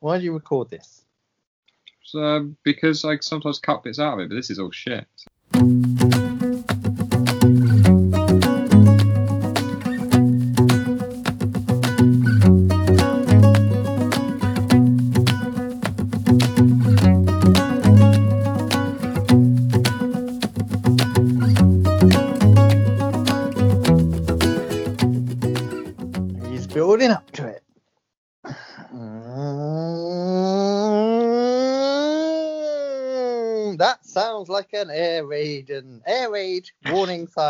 Why do you record this? So, because I sometimes cut bits out of it, but this is all shit.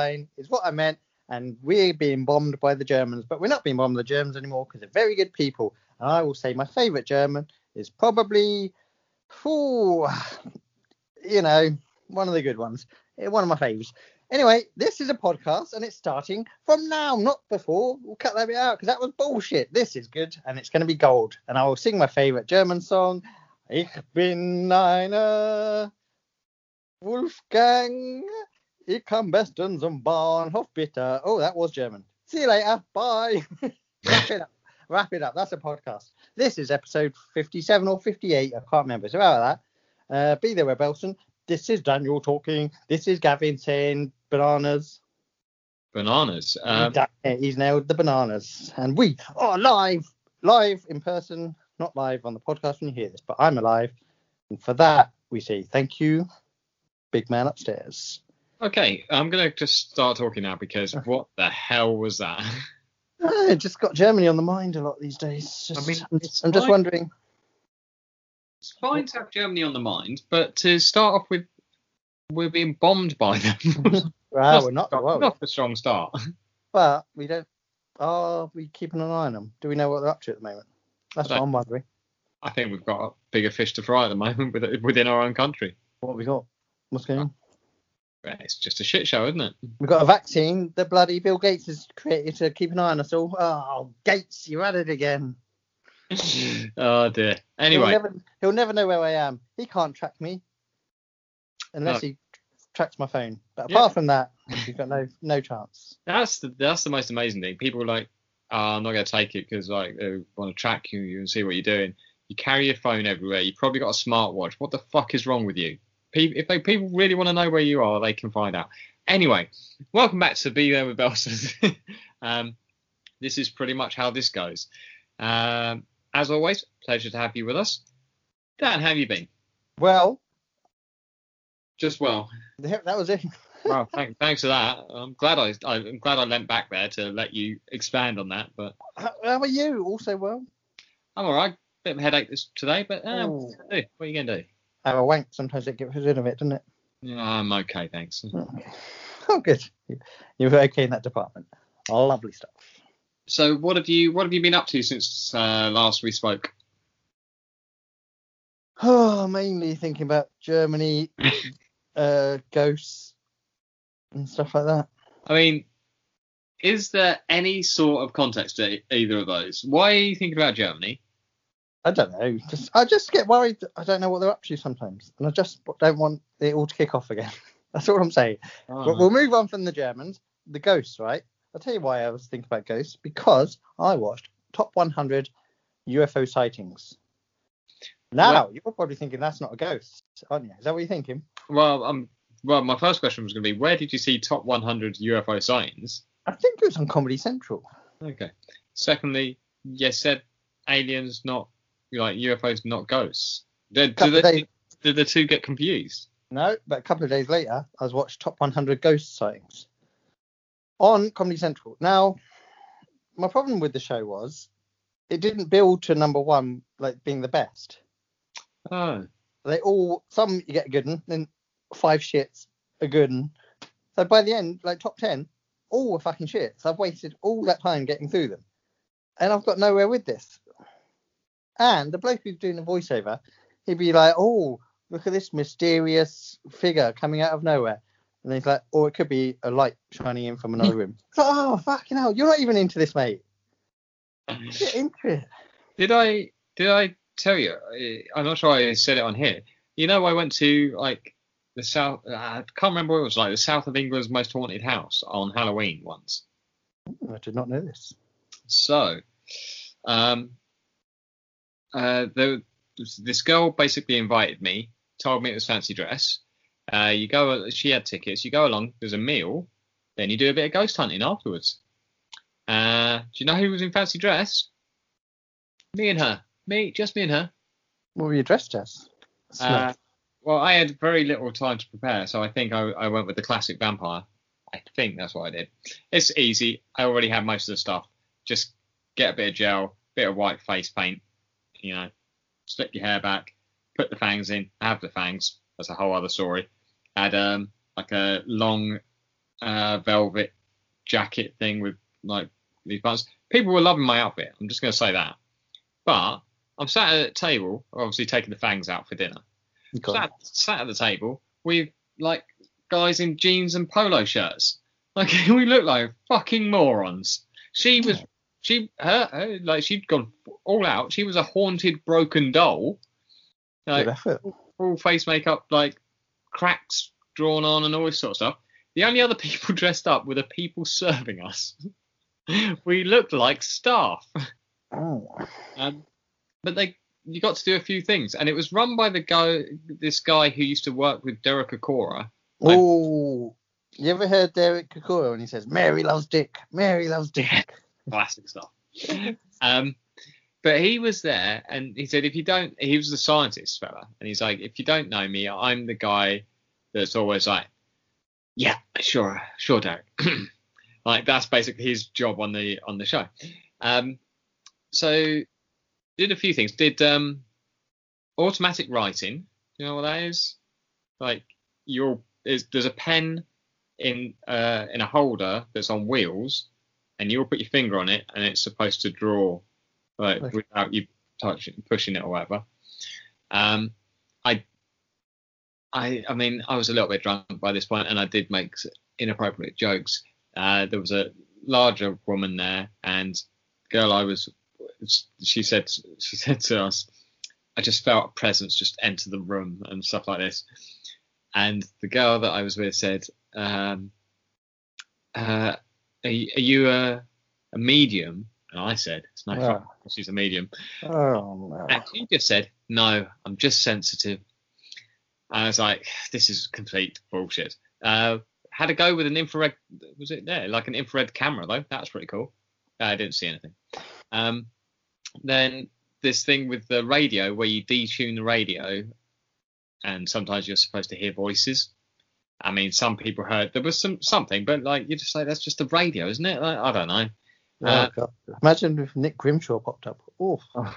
Sign is what I meant. And we're being bombed by the Germans, but we're not being bombed by the Germans anymore because they're very good people. And I will say my favourite German is probably, ooh, you know, one of the good ones. Eh, One of my favourites. Anyway, this is a podcast and it's starting from now, not before. We'll cut that bit out because that was bullshit. This is good and it's going to be gold. And I will sing my favorite German song. Ich bin eine Wolfgang. Ich am besten zum Bahnhof bitte. Oh, that was German. See you later. Bye. Wrap it up. Wrap it up. That's a podcast. This is episode 57 or 58. I can't remember. So, about that? Uh, be there, with Belson. This is Daniel talking. This is Gavin saying bananas. Bananas. Um, he's nailed the bananas. And we are live, live in person, not live on the podcast when you hear this, but I'm alive. And for that, we say thank you, big man upstairs. Okay, I'm gonna just start talking now because what the hell was that? I just got Germany on the mind a lot these days. Just, I mean, I'm, it's I'm just wondering. It's fine to have Germany on the mind, but to start off with, we're being bombed by them. Well, we're not. not, Well, not a strong start. but we don't. Are we keeping an eye on them? Do we know what they're up to at the moment? That's what I'm wondering. I think we've got bigger fish to fry at the moment within our own country. What have we got? What's going uh, on? It's just a shit show, isn't it? We've got a vaccine that bloody Bill Gates has created to keep an eye on us all. Oh, Gates, you're at it again. oh dear. He'll Anyway, never, he'll never know where I am. He can't track me unless he tracks my phone. But Yeah. apart from that, he's got no no chance. that's the that's the most amazing thing. People are like, oh, I'm not gonna take it because like they want to track you and see what you're doing. You carry your phone everywhere. You probably got a smartwatch. What the fuck is wrong with you? If they people really want to know where you are, they can find out. Anyway, welcome back to Be There with Belson. um, this is pretty much how this goes. Um, as always, pleasure to have you with us. Dan, how have you been? Well, Just well. that was it. Well, thank, thanks for that. I'm glad I, I'm glad I leant back there to let you expand on that. But How, how are you? Also well. I'm all right. Bit of a headache this today, but uh, what, Ooh. are you gonna do? what are you gonna do? Have a wank. Sometimes it gets rid of it, doesn't it? Yeah, I'm okay, thanks. Oh, good. You- You're okay in that department. Lovely stuff. So, what have you what have you been up to since uh, last we spoke? Oh, mainly thinking about Germany, uh, ghosts, and stuff like that. I mean, is there any sort of context to either of those? Why are you thinking about Germany? I don't know. Just I just get worried. that I don't know what they're up to sometimes, and I just don't want it all to kick off again. That's all I'm saying. Oh, But we'll move on from the Germans. The ghosts, right? I'll tell you why I was thinking about ghosts because I watched top 100 UFO sightings. Now Well- you're probably thinking that's not a ghost, aren't you? Is that what you're thinking? well, um, well, my first question was going to be, where did you see top 100 UFO sightings? I think it was on Comedy Central. Okay. Secondly, you said aliens not like UFOs not ghosts. Did, do, Couple they, days- do the two get confused? No, but a couple of days later, I was watched top 100 ghost sightings on Comedy Central. Now, my problem with the show was it didn't build to number one, like being the best. Oh, They all, some you get a good one, then five shits, a good one. So by the end, like top 10, all were fucking shits. I've wasted all that time getting through them. And I've got nowhere with this. And the bloke who's doing the voiceover, he'd be like, oh, look at this mysterious figure coming out of nowhere. And he's like, or it could be a light shining in from another room. It's like, oh, fucking hell, you're not even into this, mate. Get into it. did I did I tell you? I'm not sure I said it on here. You know, I went to like the south. I can't remember what it was like. The south of England's most haunted house on Halloween once. I did not know this. So, um, uh, there, this girl basically invited me, told me it was fancy dress. Uh, you go, she had tickets. You go along. There's a meal. Then you do a bit of ghost hunting afterwards. Uh, do you know who was in fancy dress? Me and her. Me, just me and her. What were you dressed as? Uh, well, I had very little time to prepare, so I think I, I went with the classic vampire. I think that's what I did. It's easy. I already had most of the stuff. Just get a bit of gel, bit of white face paint, you know, slip your hair back, put the fangs in, have the fangs. That's a whole other story. Had um like a long uh, velvet jacket thing with like these buttons. People were loving my outfit. I'm just gonna say that. But I'm sat at a table, obviously taking the fangs out for dinner. Okay. Sat, sat at the table with like guys in jeans and polo shirts. Like we look like fucking morons. She was she her, like she'd gone all out. She was a haunted broken doll. Like Good effort. full face makeup, like cracks drawn on and all this sort of stuff. The only other people dressed up were the people serving us. we looked like staff. Oh. Um, but they you got to do a few things, and it was run by the guy, this guy who used to work with Derek Acorah. Oh. You ever heard Derek Acorah when he says, Mary loves Dick, Mary loves Dick? classic stuff. um, but he was there, and he said, if you don't, he was the scientist fella, and he's like, if you don't know me, I'm the guy that's always like, yeah, sure, sure, Derek. like that's basically his job on the on the show. Um, so did a few things. Did um, automatic writing. You know what that is? Like you're is there's a pen in uh in a holder that's on wheels and you'll put your finger on it and it's supposed to draw like Okay. without you touching pushing it or whatever. Um i i i mean i was a little bit drunk by this point and i did make inappropriate jokes. Uh there was a larger woman there and girl i was she said she said to us i just felt a presence just enter the room and stuff like this. And the girl that i was with said um uh are you, are you a, a medium? And I said, it's no fun. She's a medium. Oh, no. And she just said, no, I'm just sensitive. And I was like, this is complete bullshit. Uh, had to go with an infrared, was it there? Like an infrared camera though. That was pretty cool. I didn't see anything. Um, then this thing with the radio where you detune the radio and sometimes you're supposed to hear voices. I mean, some people heard there was some something, but like you just say that's just the radio, isn't it? Like, I don't know. Oh, Uh. Imagine if Nick Grimshaw popped up. Oh,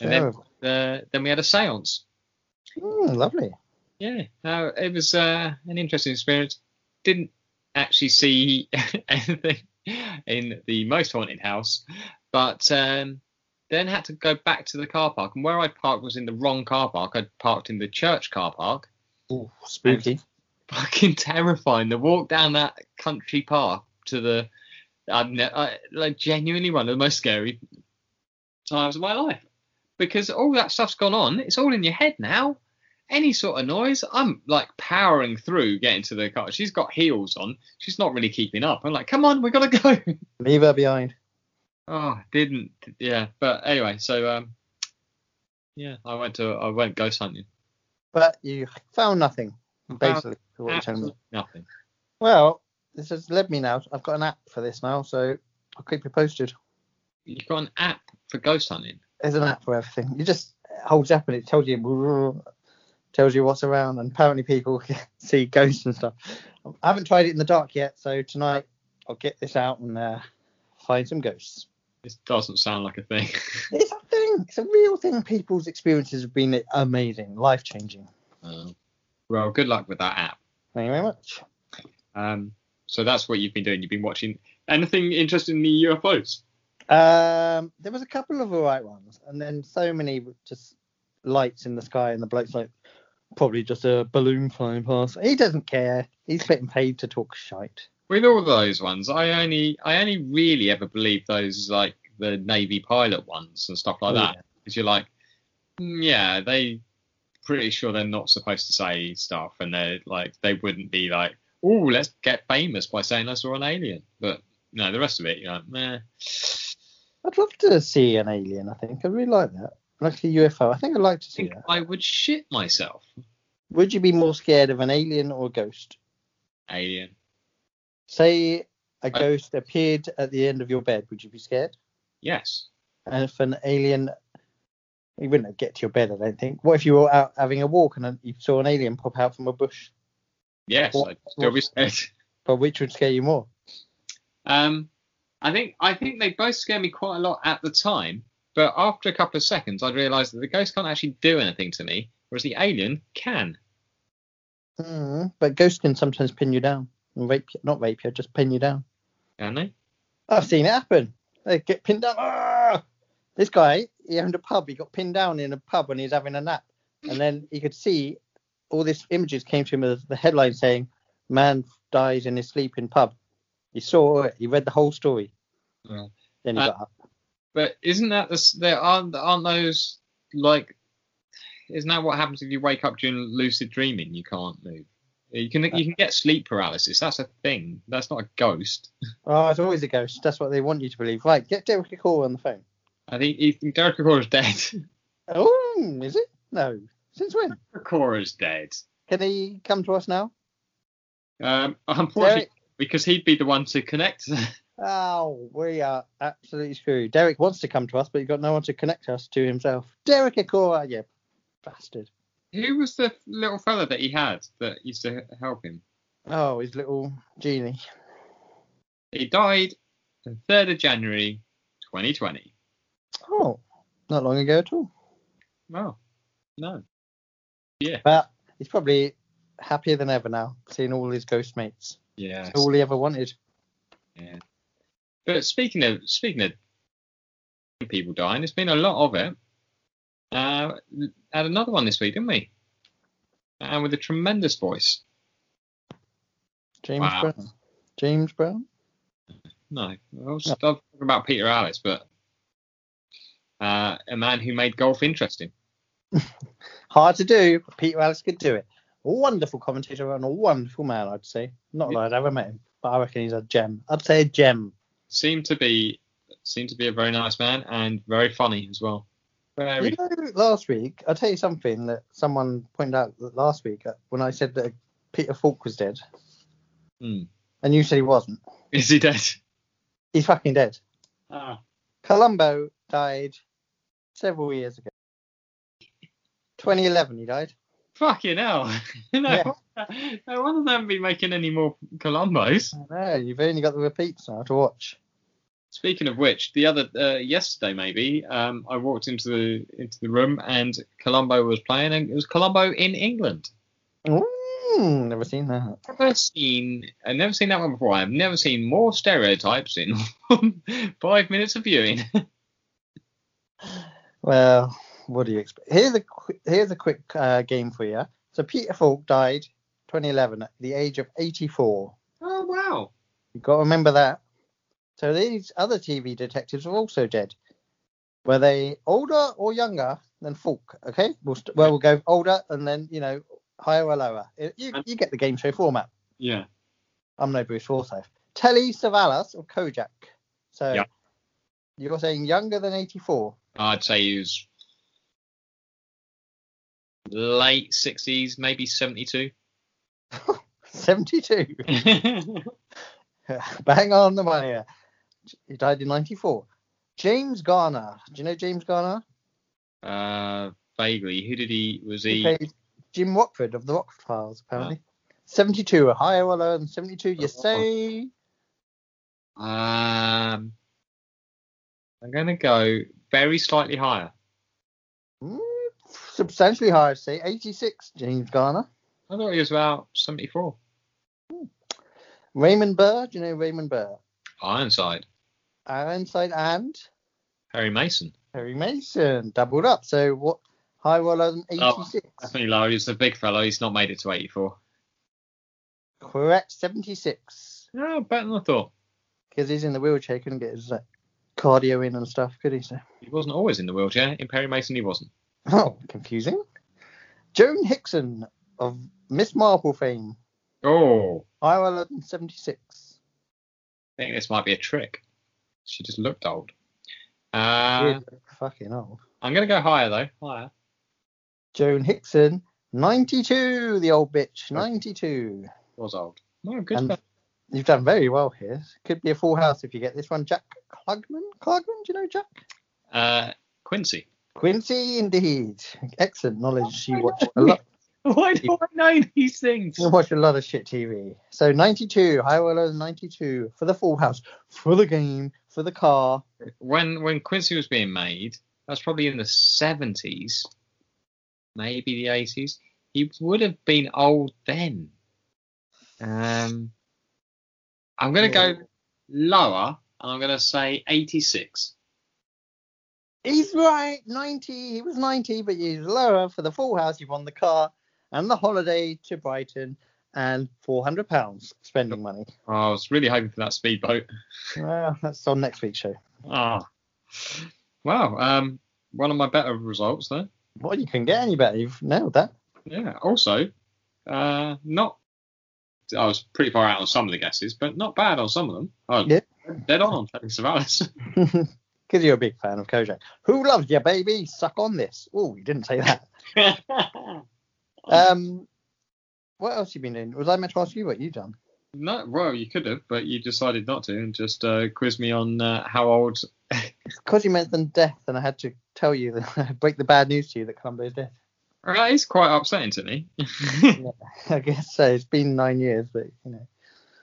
And then, uh, then we had a séance. Mm, lovely. Yeah, no, it was uh, an interesting experience. Didn't actually see anything in the most haunted house, but um, then had to go back to the car park. And where I parked was in the wrong car park. I'd parked in the church car park. Ooh, spooky. Fucking terrifying. The walk down that country path to the, I've ne- I, like genuinely one of the most scary times of my life because all that stuff's gone on. It's all in your head now. Any sort of noise, I'm like powering through getting to the car. She's got heels on. She's not really keeping up. I'm like, come on, we gotta go. Leave her behind. oh, didn't. Yeah, but anyway, so um, yeah, I went to I went ghost hunting. But you found nothing, basically, what you're telling me. Nothing. Well, this has led me now. I've got an app for this now, so I'll keep you posted. You've got an app for ghost hunting. There's an app for everything. You just holds up and it tells you tells you what's around, and apparently people can see ghosts and stuff. I haven't tried it in the dark yet, so tonight I'll get this out and uh, find some ghosts. This doesn't sound like a thing. It's a thing. It's a real thing. People's experiences have been amazing, life changing. Um, well, good luck with that app. Thank you very much. Um, so that's what you've been doing. You've been watching anything interesting in the UFOs? Um, there was a couple of alright ones, and then so many just lights in the sky, and the bloke's like, probably just a balloon flying past. He doesn't care. He's getting paid to talk shite. With all those ones, I only I only really ever believe those like the Navy pilot ones and stuff like Oh, that. yeah. Because you're like, "Mm, yeah, they pretty sure they're not supposed to say stuff, and they're like they wouldn't be like, oh, let's get famous by saying I saw an alien. But no, the rest of it, you're like, meh. I'd love to see an alien. I think I'd really like that. like a UFO. I think I'd like to I see think that. I would shit myself. Would you be more scared of an alien or a ghost? Alien. Say a ghost appeared at the end of your bed. Would you be scared? Yes. And if an alien, you wouldn't get to your bed, I don't think. What if you were out having a walk and you saw an alien pop out from a bush? Yes. What- I'd still be scared. But which would scare you more? Um, I think I think they both scared me quite a lot at the time, but after a couple of seconds, I'd realised that the ghost can't actually do anything to me, whereas the alien can. Mm, but ghosts can sometimes pin you down and rape you. Not rape you, just pin you down. Can they? I've seen it happen. They get pinned down. Ah! This guy, he owned a pub. He got pinned down in a pub when he was having a nap, and then he could see all these images came to him as the headline saying, "Man dies in his sleep in pub." He saw it. He read the whole story. Yeah. Then he Uh, got up. But isn't that the there aren't aren't those like isn't that what happens if you wake up during lucid dreaming? You can't move. You can you can get sleep paralysis. That's a thing. That's not a ghost. Oh, it's always a ghost. That's what they want you to believe. Right, get Derek Acorah on the phone. I think Ethan, Derek is dead. Oh, is it? No. Since when? Acorah's dead. Can he come to us now? Um, unfortunately, Derek. because he'd be the one to connect. Oh, we are absolutely screwed. Derek wants to come to us, but he's got no one to connect us to himself. Derek Acorah, yeah, bastard. Who was the little fella that he had that used to help him? Oh, his little genie. He died the 3rd of January 2020. Oh, not long ago at all. No, no. Yeah. But he's probably happier than ever now, seeing all his ghost mates. Yeah. It's all he ever wanted. Yeah. But speaking of speaking of people dying, there's been a lot of it. Uh, had another one this week, didn't we? And with a tremendous voice. James Wow. Brown. James Brown? No, I was I was talking about Peter Alliss, but uh, a man who made golf interesting. Hard to do, but Peter Alliss could do it. A wonderful commentator and a wonderful man, I'd say. Not that I'd ever met him, but I reckon he's a gem. I'd say a gem. Seemed to be seemed to be a very nice man and very funny as well. Very You know, last week, I'll tell you something that someone pointed out last week uh, when I said that Peter Falk was dead, Hmm. and you said he wasn't. Is he dead? He's fucking dead. Ah. Columbo died several years ago. 2011, he died. Fucking hell. no, Yeah. no wonder they haven't been making any more Columbos. No, you've only got the repeats now to watch. Speaking of which, the other uh, yesterday maybe, um, I walked into the into the room and Columbo was playing, and it was Columbo in England. Ooh, never seen that. Never seen, I've never seen that one before. I've never seen more stereotypes in five minutes of viewing. Well, what do you expect? Here's a here's a quick uh, game for you. So Peter Falk died 2011 at the age of 84. oh wow! You've got to remember that. So these other TV detectives are also dead. Were they older or younger than Falk? Okay, we'll st- well we'll go older and then you know higher or lower. You, you get the game show format. Yeah. I'm no Bruce Forsyth. Telly Savalas or Kojak. So Yeah. you're saying younger than 84. I'd say he was late sixties, maybe seventy-two. 72. Bang on the money. He died in 94. James Garner. Do you know James Garner? uh, vaguely. Who did he? Was He he? Jim Rockford of the Rockford Files, apparently. 72. A higher or lower than 72, you Oh. say? Um, I'm going to go very slightly higher. Mm, substantially higher, say. 86, James Garner. I thought he was about 74. Raymond Burr. Do you know Raymond Burr? Ironside. Ironside and Harry Mason. Harry Mason. Doubled up. So what? Higher or lower than Oh, 86? Definitely low. He's a big fellow. He's not made it to 84. Correct. 76. No, better than I thought. Because he's in the wheelchair. Couldn't get his uh, cardio in and stuff, could he? So. He wasn't always in the wheelchair. In Perry Mason, he wasn't. Oh, confusing. Joan Hickson of Miss Marple fame. Oh, Higher or 76. I think this might be a trick. She just looked old. Uh, Fucking hell. I'm gonna go higher though. Higher. Joan Hickson, 92, the old bitch, 92. Was old. No, good. And stuff. You've done very well here. Could be a full house if you get this one. Jack Klugman? Klugman? Do you know Jack? Uh, Quincy. Quincy, indeed. Excellent knowledge. You watch a lot. Why do I know these things? You watch a lot of shit TV. So 92, high or low 92 for the full house, for the game, for the car. When when Quincy was being made, that's probably in the 70s, maybe the 80s. He would have been old then. Um, I'm gonna Yeah. go lower, and I'm gonna say 86. He's right, 90. He was 90, but he's lower for the full house. You've won the car and the holiday to Brighton and 400 pounds spending money. Oh, I was really hoping for that speedboat. Well, that's on next week's show. Ah, wow. Um, one of my better results there. Well, you can get any better. You've nailed that. Yeah. Also, uh, not. I was pretty far out on some of the guesses, but not bad on some of them. Oh, Yeah. dead on on Telly Savalas. Because you're a big fan of Kojak. Who loves you, baby? Suck on this. Oh, you didn't say that. Um, what else you been doing? Was I meant to ask you what you've done? no, well, you could have, but you decided not to, and just uh, quiz me on uh, how old. Because you mentioned death, and I had to tell you, break the bad news to you that Columbo's dead. That is quite upsetting to me. I guess so. It's been nine years, but you know.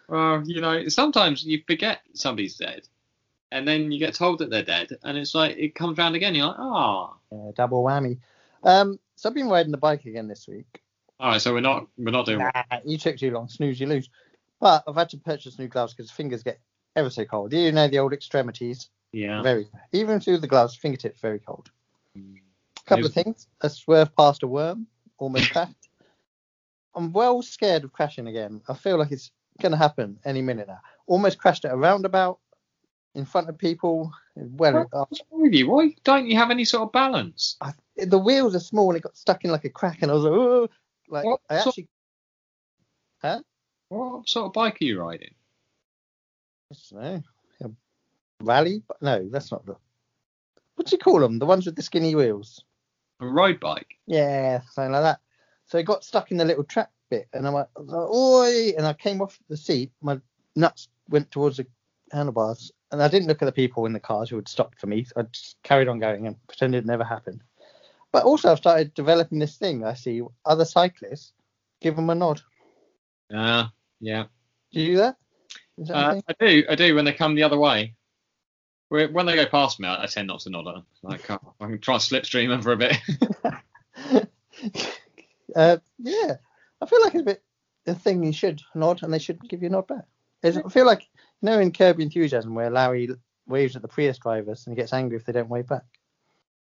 well, you know, sometimes you forget somebody's dead, and then you get told that they're dead, and it's like it comes round again. You're like, ah. Yeah, double whammy. Um, so I've been riding the bike again this week. All right, so we're not we're not doing. Nah, you took too long. Snooze, you lose. But I've had to purchase new gloves because fingers get ever so cold. You know the old extremities, Yeah. very even through the gloves, fingertips very cold. Couple of things. I swerved past a worm, almost crashed. I'm well scared of crashing again. I feel like it's going to happen any minute now. Almost crashed at a roundabout in front of people. Well, uh, What's wrong with you? Why don't you have any sort of balance? I, the wheels are small and it got stuck in like a crack, and I was like, oh, like What I sort- actually. What sort of bike are you riding? I don't know. A rally? But No, that's not the. What do you call them? The ones with the skinny wheels. A road bike? Yeah, something like that. So it got stuck in the little track bit, and I'm like, I oi! And I came off the seat. My nuts went towards the handlebars, and I didn't look at the people in the cars who had stopped for me. I just carried on going and pretended it never happened. But also, I've started developing this thing. I see other cyclists give them a nod. Uh, yeah. Do you do that? That Uh. I do. I do when they come the other way. Where- When they go past me, I I tend not to nod at them. Like, oh, I can try and slipstream them for a bit. uh, yeah, I feel like it's a bit a thing you should nod, and they should give you a nod back. It's, I feel like you know in Curb Your Enthusiasm where Larry waves at the Prius drivers and he gets angry if they don't wave back.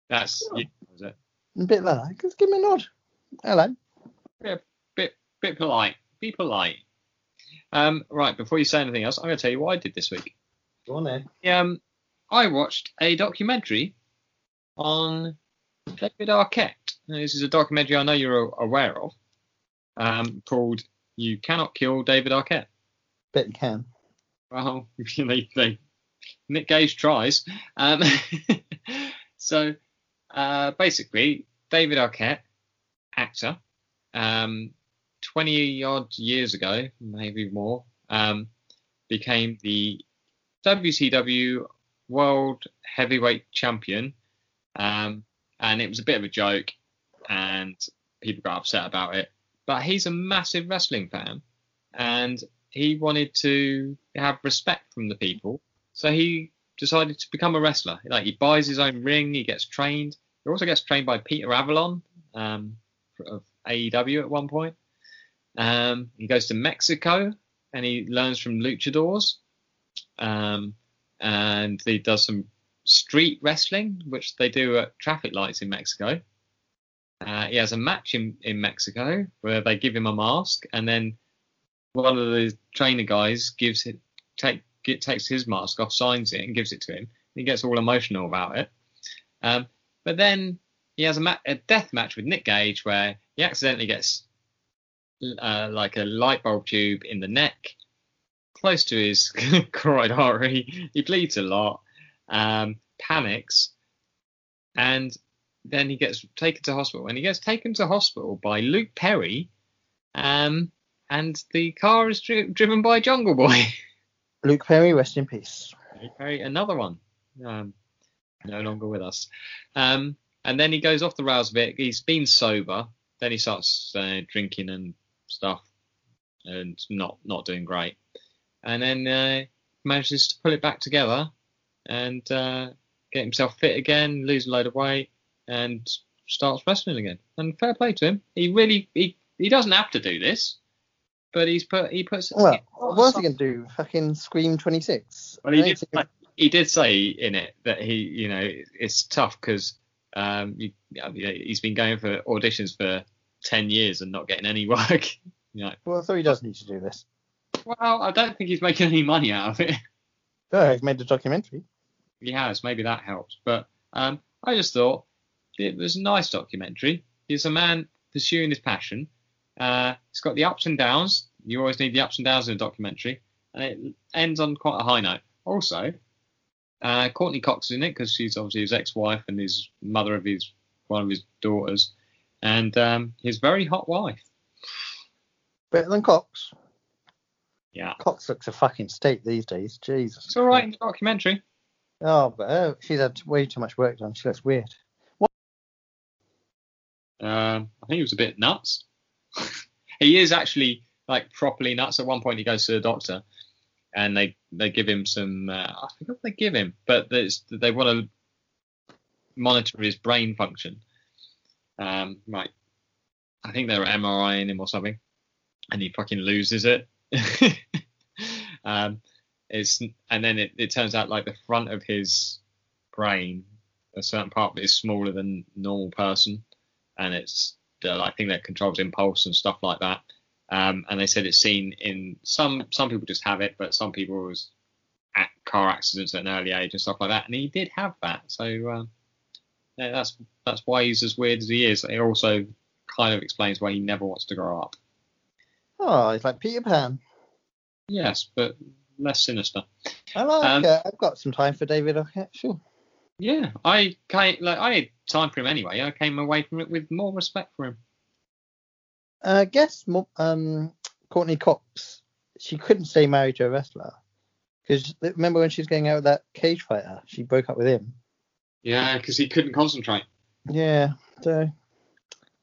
That's you, is it? A bit like that. Just give me a nod. Hello. Bit bit polite. Be polite. Um, right. Before you say anything else, I'm going to tell you what I did this week. Go on then. Um, I watched a documentary on David Arquette. Now, this is a documentary I know you're aware of, um, called "You Cannot Kill David Arquette." Bet you can. Well, they, they, Nick Gage tries. Um, so uh, basically, David Arquette, actor, um, 20 odd years ago, maybe more, um, became the WCW World Heavyweight Champion. Um, and it was a bit of a joke, and people got upset about it. But he's a massive wrestling fan, and he wanted to have respect from the people. So he decided to become a wrestler. Like he buys his own ring, he gets trained. He also gets trained by Peter Avalon um, of AEW at one point. Um, he goes to Mexico and he learns from luchadors. Um, and he does some street wrestling, which they do at traffic lights in Mexico. Uh, he has a match in, in Mexico where they give him a mask, and then one of the trainer guys gives it take get, takes his mask off, signs it, and gives it to him. He gets all emotional about it. Um, but then he has a, ma- a death match with Nick Gage where he accidentally gets uh, like a light bulb tube in the neck, close to his carotid artery. He bleeds a lot. Um, panics, and then he gets taken to hospital. And he gets taken to hospital by Luke Perry, um, and the car is dri- driven by Jungle Boy. Luke Perry, rest in peace. Luke Perry, another one, um, no longer with us. Um, and then he goes off the rails a bit. He's been sober. Then he starts uh, drinking and stuff, and not not doing great. And then uh, manages to pull it back together and uh, get himself fit again, lose a load of weight, and starts wrestling again. And fair play to him. He really he, he doesn't have to do this, but he's put he puts. Well, what's he gonna do? Fucking Scream 26. Well, he did, don't he did say in it that he, you know, it's tough because um, you, he's been going for auditions for ten years and not getting any work. you know, Well, so he does need to do this. Well, I don't think he's making any money out of it. No, he's made a documentary. he has, maybe that helps. But um, I just thought it was a nice documentary. He's a man pursuing his passion. Uh, it's got the ups and downs. You always need the ups and downs in a documentary, and it ends on quite a high note. Also, uh, Courteney Cox is in it because she's obviously his ex-wife and his mother of his one of his daughters, and um, his very hot wife. Better than Cox. Yeah, Cox looks a fucking state these days. Jesus. it's all right in the documentary. Oh, but uh, she's had way too much work done. She looks weird. Um, I think he was a bit nuts. he is actually like properly nuts. At one point, he goes to the doctor, and they they give him some. Uh, I forget what they give him, but there's, they want to monitor his brain function. Um, right. I think they're MRIing him or something, and he fucking loses it. um, it's and then it, it turns out like the front of his brain, a certain part is smaller than normal person and it's uh, I think that controls impulse and stuff like that. Um, and they said it's seen in some some people just have it, but some people was at car accidents at an early age and stuff like that. And he did have that, so um, yeah, that's that's why he's as weird as he is. It also kind of explains why he never wants to grow up. Oh, he's like Peter Pan. Yes, but less sinister. I like. Um, uh, I've got some time for David Arquette. Sure. Yeah, I came, like I had time for him anyway. I came away from it with more respect for him. I guess um, Courteney Cox. She couldn't stay married to a wrestler because remember when she was going out with that cage fighter, she broke up with him. Yeah, because he couldn't concentrate. Yeah, so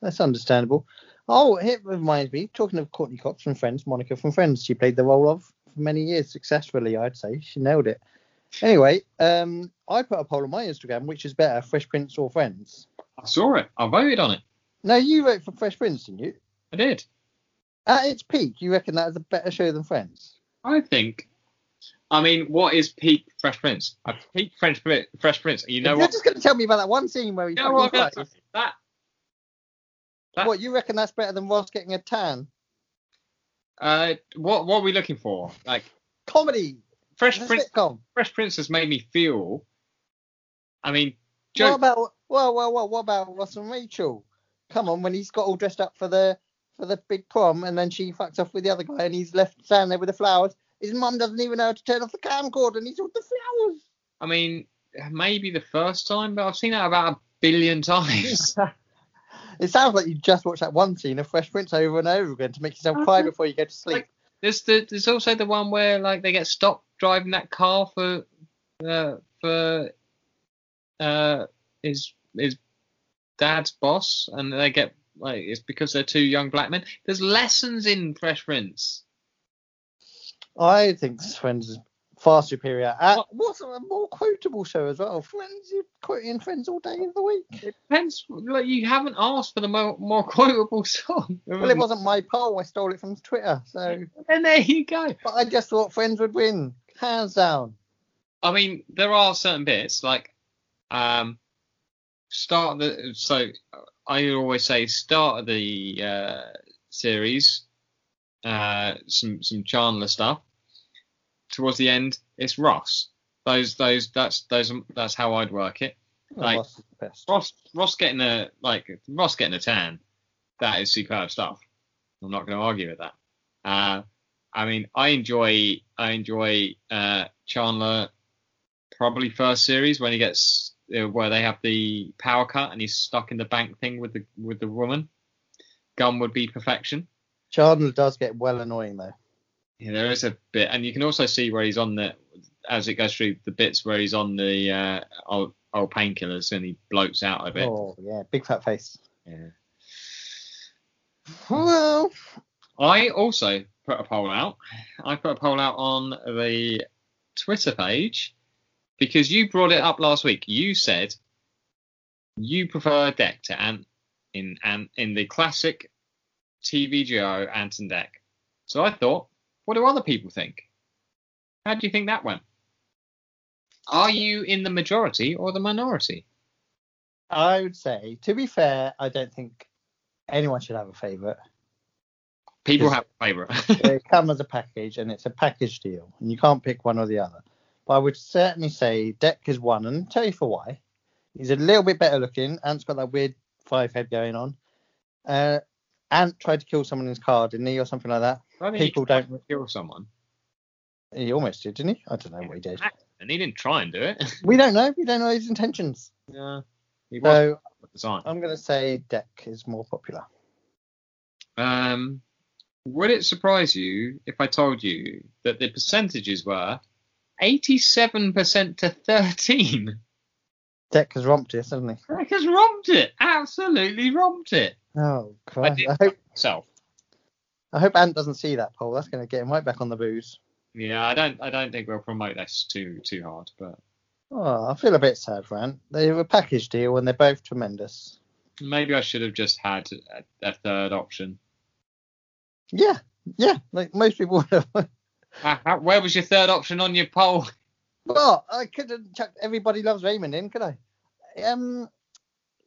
that's understandable. Oh, it reminds me, talking of Courteney Cox from Friends, Monica from Friends, she played the role of for many years successfully, I'd say. She nailed it. Anyway, um, I put a poll on my Instagram, which is better, Fresh Prince or Friends? I saw it. I voted on it. No, you vote for Fresh Prince, didn't you? I did. At its peak, you reckon that is a better show than Friends? I think. I mean, what is peak Fresh Prince? A peak French Fresh Prince. You know what? You're what? just going to tell me about that one scene where he You know what? I'm cries. gonna- That. That What, you reckon that's better than Ross getting a tan? uh, what what are we looking for? Like Comedy! Fresh Prince. sitcom. Fresh Prince has made me feel. I mean, What about well, well, well, what about Ross and Rachel? Come on, when he's got all dressed up for the for the big prom, and then she fucks off with the other guy, and he's left standing there with the flowers. His mum doesn't even know how to turn off the camcorder, and he's with the flowers. I mean, maybe the first time, but I've seen that about a billion times. it sounds like you just watched that one scene of Fresh Prince over and over again to make yourself cry before you go to sleep. Like- There's the there's also the one where like they get stopped driving that car for uh, for uh his his dad's boss, and they get like it's because they're two young black men. There's lessons in Fresh Prince. I think Friends is far superior. Uh, what's a more quotable show as well? Friends, you're quoting Friends all day of the week. It depends. Like you haven't asked for the more more quotable song. Well, it wasn't my poll. I stole it from Twitter. So, And there you go. but I just thought Friends would win, hands down. I mean, there are certain bits like um start the so I always say start of the uh, series uh some some Chandler stuff towards the end it's Ross those those that's those that's how I'd work it Like- Ross is the best. Ross Ross getting a like Ross getting a tan that is superb stuff I'm not going to argue with that uh I mean I enjoy I enjoy uh Chandler probably first series when he gets uh, where they have the power cut and he's stuck in the bank thing with the with the woman. Gun would be perfection. Chandler does get well annoying though. Yeah, there is a bit, and you can also see where he's on the as it goes through the bits where he's on the uh, old, old painkillers and he bloats out a bit. Oh yeah, big fat face. Yeah. Well, I also put a poll out. I put a poll out on the Twitter page because you brought it up last week. You said you prefer Dec to Ant in Ant in the classic TV duo Ant and Dec. So I thought, what do other people think? How do you think that went? Are you in the majority or the minority? I would say, to be fair, I don't think anyone should have a favourite. People have a favourite. they come as a package and it's a package deal and you can't pick one or the other. But I would certainly say Dec is one and I'll tell you for why. He's a little bit better looking. Ant's got that weird five head going on. Uh, Ant tried to kill someone in his car, didn't he, or something like that? I he People don't- kill someone, He almost did, didn't he? I don't know what he did. and he didn't try and do it. We don't know. We don't know his intentions. yeah, he was So at the time. I'm going to say Dec is more popular. Um, would it surprise you if I told you that the percentages were 87% to 13? Dec has romped us, hasn't he? Rick has romped it. Absolutely romped it. Oh, I did I hope, so. I hope Ant doesn't see that poll. That's going to get him right back on the booze. Yeah, I don't. I don't think we'll promote this too too hard, but Oh, I feel a bit sad for Ant. They were a package deal and they're both tremendous. maybe I should have just had a, a third option. Yeah, yeah, like most people would have. Where was your third option on your poll? Well, I couldn't chuck Everybody Loves Raymond in, could I? Um,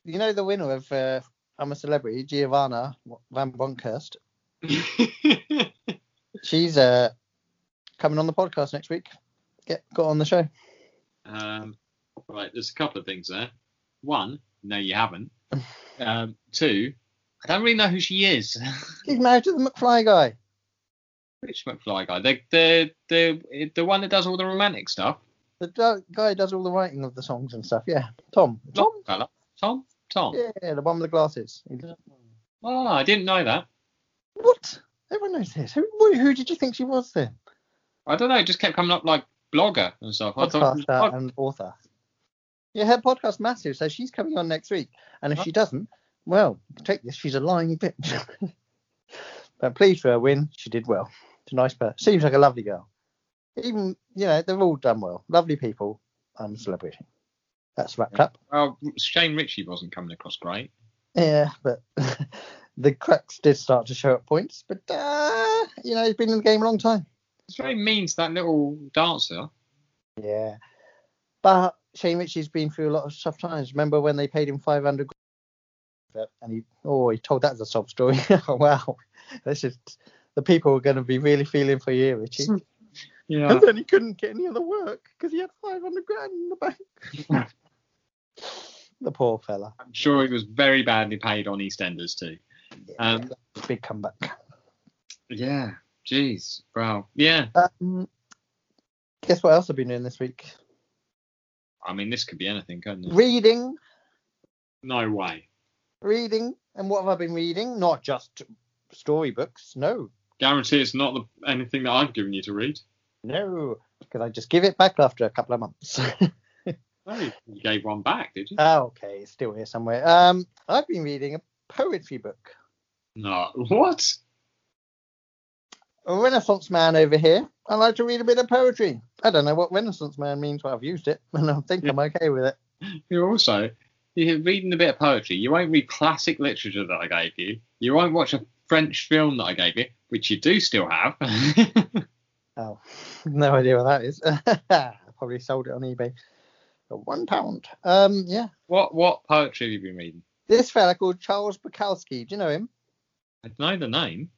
you know the winner of uh, I'm a Celebrity, Giovanna Van Bronckhurst. She's uh coming on the podcast next week. Get got on the show. Um, right, there's a couple of things there. One, no, you haven't. Um, two, I don't really know who she is. She's married to the McFly guy. Which McFly guy? The the the the one that does all the romantic stuff. The guy who does all the writing of the songs and stuff. Yeah, Tom. Tom. Tom. Tom. Yeah, the one with the glasses. Oh, I didn't know that. What? Everyone knows this. Who, who who did you think she was then? I don't know. It just kept coming up like blogger and stuff. I thought, podcaster oh, and author. Yeah, her podcast's massive, so she's coming on next week. And if she doesn't, well, take this, she's a lying bitch. but pleased for her win. She did well. She's a nice person. Seems like a lovely girl. Even, you know, they've all done well. Lovely people. I'm a celebrity. That's wrapped up. well, Shane Richie wasn't coming across great. Yeah, but the cracks did start to show at points. But, uh, you know, he's been in the game a long time. It's very mean to that little dancer. Yeah. But Shane Richie's been through a lot of tough times. Remember when they paid him 500? And he, oh, he told that as a sob story. oh, wow. That's just, the people are going to be really feeling for you, Richie. Yeah. And then he couldn't get any other work because he had 500 grand in the bank. The poor fella. I'm sure he was very badly paid on EastEnders too. Um, Big comeback. Yeah. Jeez. Wow. Yeah. Um, guess what else I've been doing this week? I mean, this could be anything, couldn't it? Reading. No way. Reading. And what have I been reading? Not just storybooks. No. Guarantee it's not the, anything that I've given you to read. No. Because I just give it back after a couple of months. No, you gave one back, did you? Oh, okay, it's still here somewhere. Um, I've been reading a poetry book. No. What? A Renaissance man over here. I like to read a bit of poetry. I don't know what Renaissance man means, but I've used it, and I think I'm okay with it. You're also, you're reading a bit of poetry. You won't read classic literature that I gave you. You won't watch a French film that I gave you, which you do still have. Oh, no idea what that is. I probably sold it on eBay one pound. Um, yeah. what what poetry have you been reading? This fella called Charles Bukowski. Do you know him? I know the name.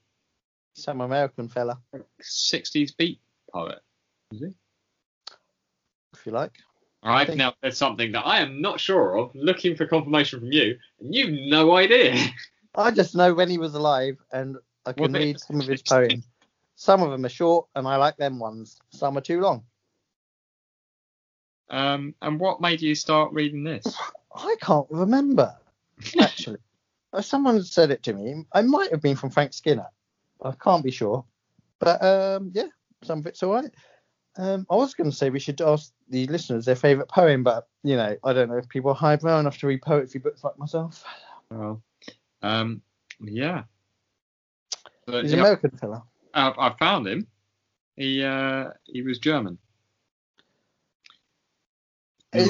Some American fella, 60s beat poet. Is he? if you like. All right, think- now there's something that I am not sure of. Looking for confirmation from you, and you've no idea. I just know when he was alive, and I can read some of his poems. Some of them are short, and I like them ones. Some are too long. Um, and what made you start reading this? I can't remember actually. Uh, Someone said it to me. I might have been from Frank Skinner. I can't be sure, but um, yeah, some of it's all right. Um, I was going to say we should ask the listeners their favourite poem, but you know, I don't know if people are highbrow enough to read poetry books like myself. Well, um, yeah. But, He's yeah, an American fella. I, I found him. He uh, he was German. He's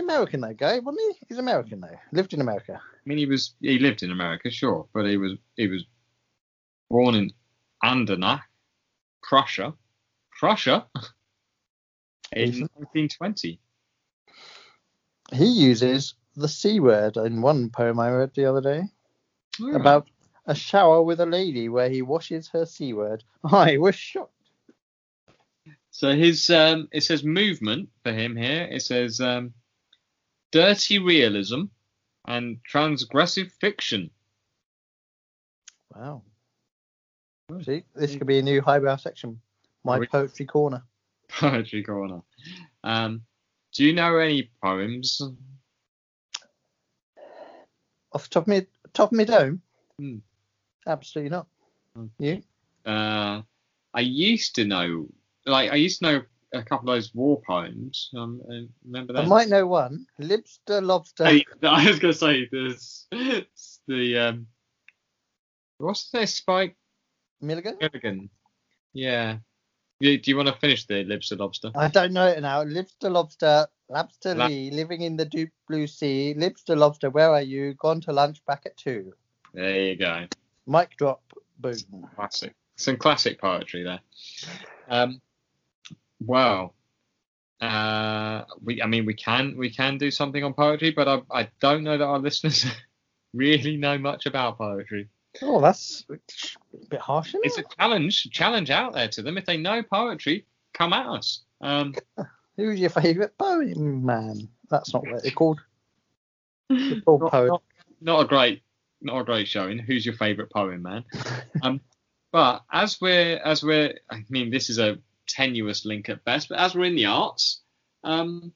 American though, guy, wasn't he? He's American though. Lived in America. I mean, he was he lived in America, sure, but he was he was born in Andernach, Prussia, Prussia, in 1920. He uses the c word in one poem I read the other day about a shower with a lady where he washes her c word. I was shocked. So his um, it says movement for him here. It says um, dirty realism and transgressive fiction. Wow. See, this could be a new highbrow section. My poetry corner. Poetry corner. Um, do you know any poems? Off the top of me, top of me dome. Hmm. Absolutely not. Hmm. You? Uh, I used to know, like I used to know a couple of those war poems. Um, uh, remember I might know one. Libster lobster. Hey, I was gonna say there's the um, what's their Spike Milligan? Milligan? Yeah. Do you want to finish the Libster Lobster? I don't know it now. Libster lobster. Labster La- Lee, living in the deep blue sea. Libster lobster, where are you? Gone to lunch back at two. There you go. Mic drop. Boom. Classic. Some classic poetry there. Um, well, uh, we, I mean, we can we can do something on poetry, but I, I don't know that our listeners really know much about poetry. Oh, that's a bit harsh, isn't it? It's it? a challenge challenge out there to them. If they know poetry, come at us. Um, Who's your favourite poem man? That's not what they're called. They're called not, poet. not, not a great not a great showing. Who's your favourite poem, man? um, but as we're as we're, I mean, this is a tenuous link at best. But as we're in the arts, um,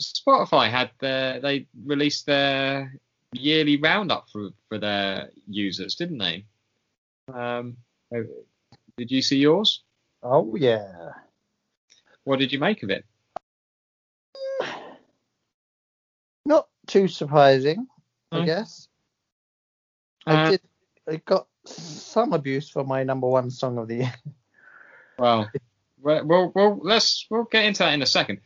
Spotify had their they released their yearly roundup for for their users, didn't they? Um, did you see yours? Oh yeah. What did you make of it? Not too surprising, I guess. Uh, I did. I got some abuse for my number one song of the year. Well, well, well, well, let's we'll get into that in a second.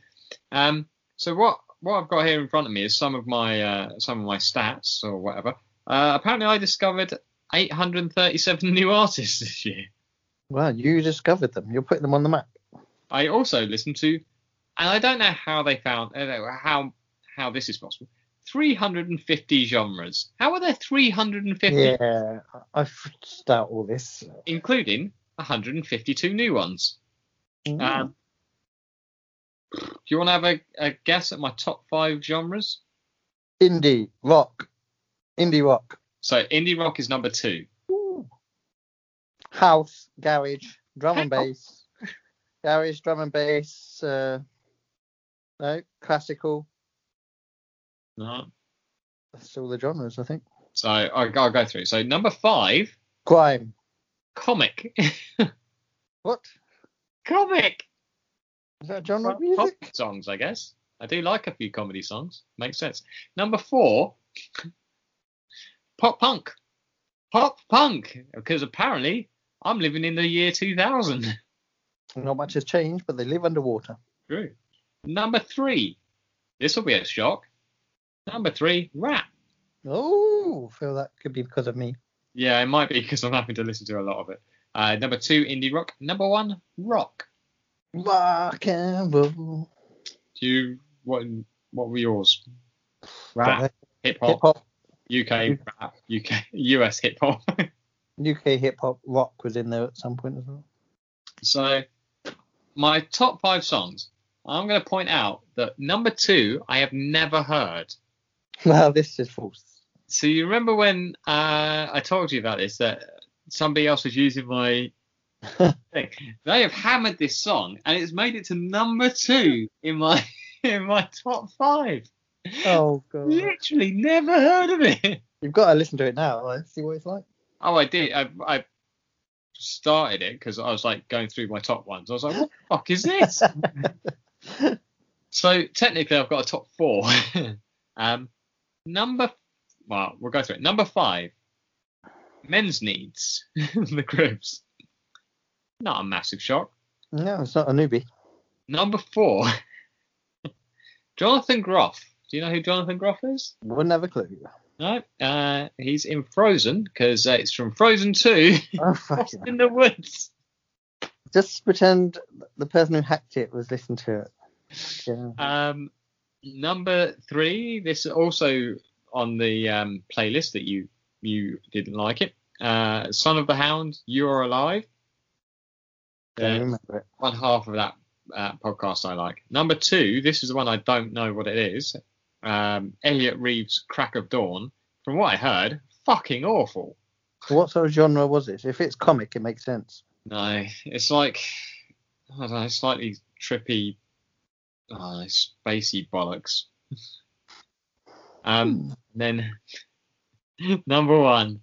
Um, so what what I've got here in front of me is some of my uh, some of my stats or whatever. Uh, apparently, I discovered 837 new artists this year. Well, you discovered them. You're putting them on the map. I also listened to, and I don't know how they found know how how this is possible. 350 genres. How are there 350, Yeah, I have out all this. including 152 new ones? Mm. Um, do you want to have a, a guess at my top five genres? Indie rock, indie rock, So indie rock is number two. house, garage, drum and bass, garage, drum and bass. Uh, no, classical. No. That's all the genres, I think. So I, I'll go through. So number five, Grime. comic. What? Comic. Is that a genre of Well, pop music? songs, I guess. I do like a few comedy songs. Makes sense. Number four, pop punk. Pop punk, because apparently I'm living in the year 2000. Not much has changed, but they live underwater. True. Number three, this will be a shock. Number three, rap. Oh, feel that could be because of me. Yeah, it might be because I'm having to listen to a lot of it. Uh, number two, indie rock. Number one, rock. Rock and roll. Do you what? What were yours? Rap. Hip hop. UK rap, UK, US hip hop. UK hip hop rock was in there at some point as well. so, my top five songs. I'm going to point out that number two, I have never heard. Well, this is false. So you remember when uh, I told you about this that somebody else was using my thing? They have hammered this song and it's made it to number two in my in my top five. Oh god. Literally never heard of it. You've got to listen to it now. Let's see what it's like. Oh, I did. I, I started it because I was like going through my top ones. I was like, what the fuck is this? so technically, I've got a top four. um, number, well, we'll go through it. Number five, men's needs, the Cribs. Not a massive shock. No, it's not a newbie. Number four, Jonathan Groff. Do you know who Jonathan Groff is? Wouldn't have a clue. No, uh, he's in Frozen because uh, it's from Frozen 2. Oh, fuck Lost in the woods. Just pretend the person who hacked it was listening to it. Yeah. Um, number three, this is also on the um, playlist that you you didn't like it. Uh, Son of the Hound, You Are Alive. Uh, one half of that uh, podcast I like. Number two, this is the one I don't know what it is. Um, Elliot Reeves' Crack of Dawn. From what I heard, fucking awful. What sort of genre was it? If it's comic, it makes sense. No, it's like I don't know, slightly trippy, uh, spacey bollocks. um, then number one,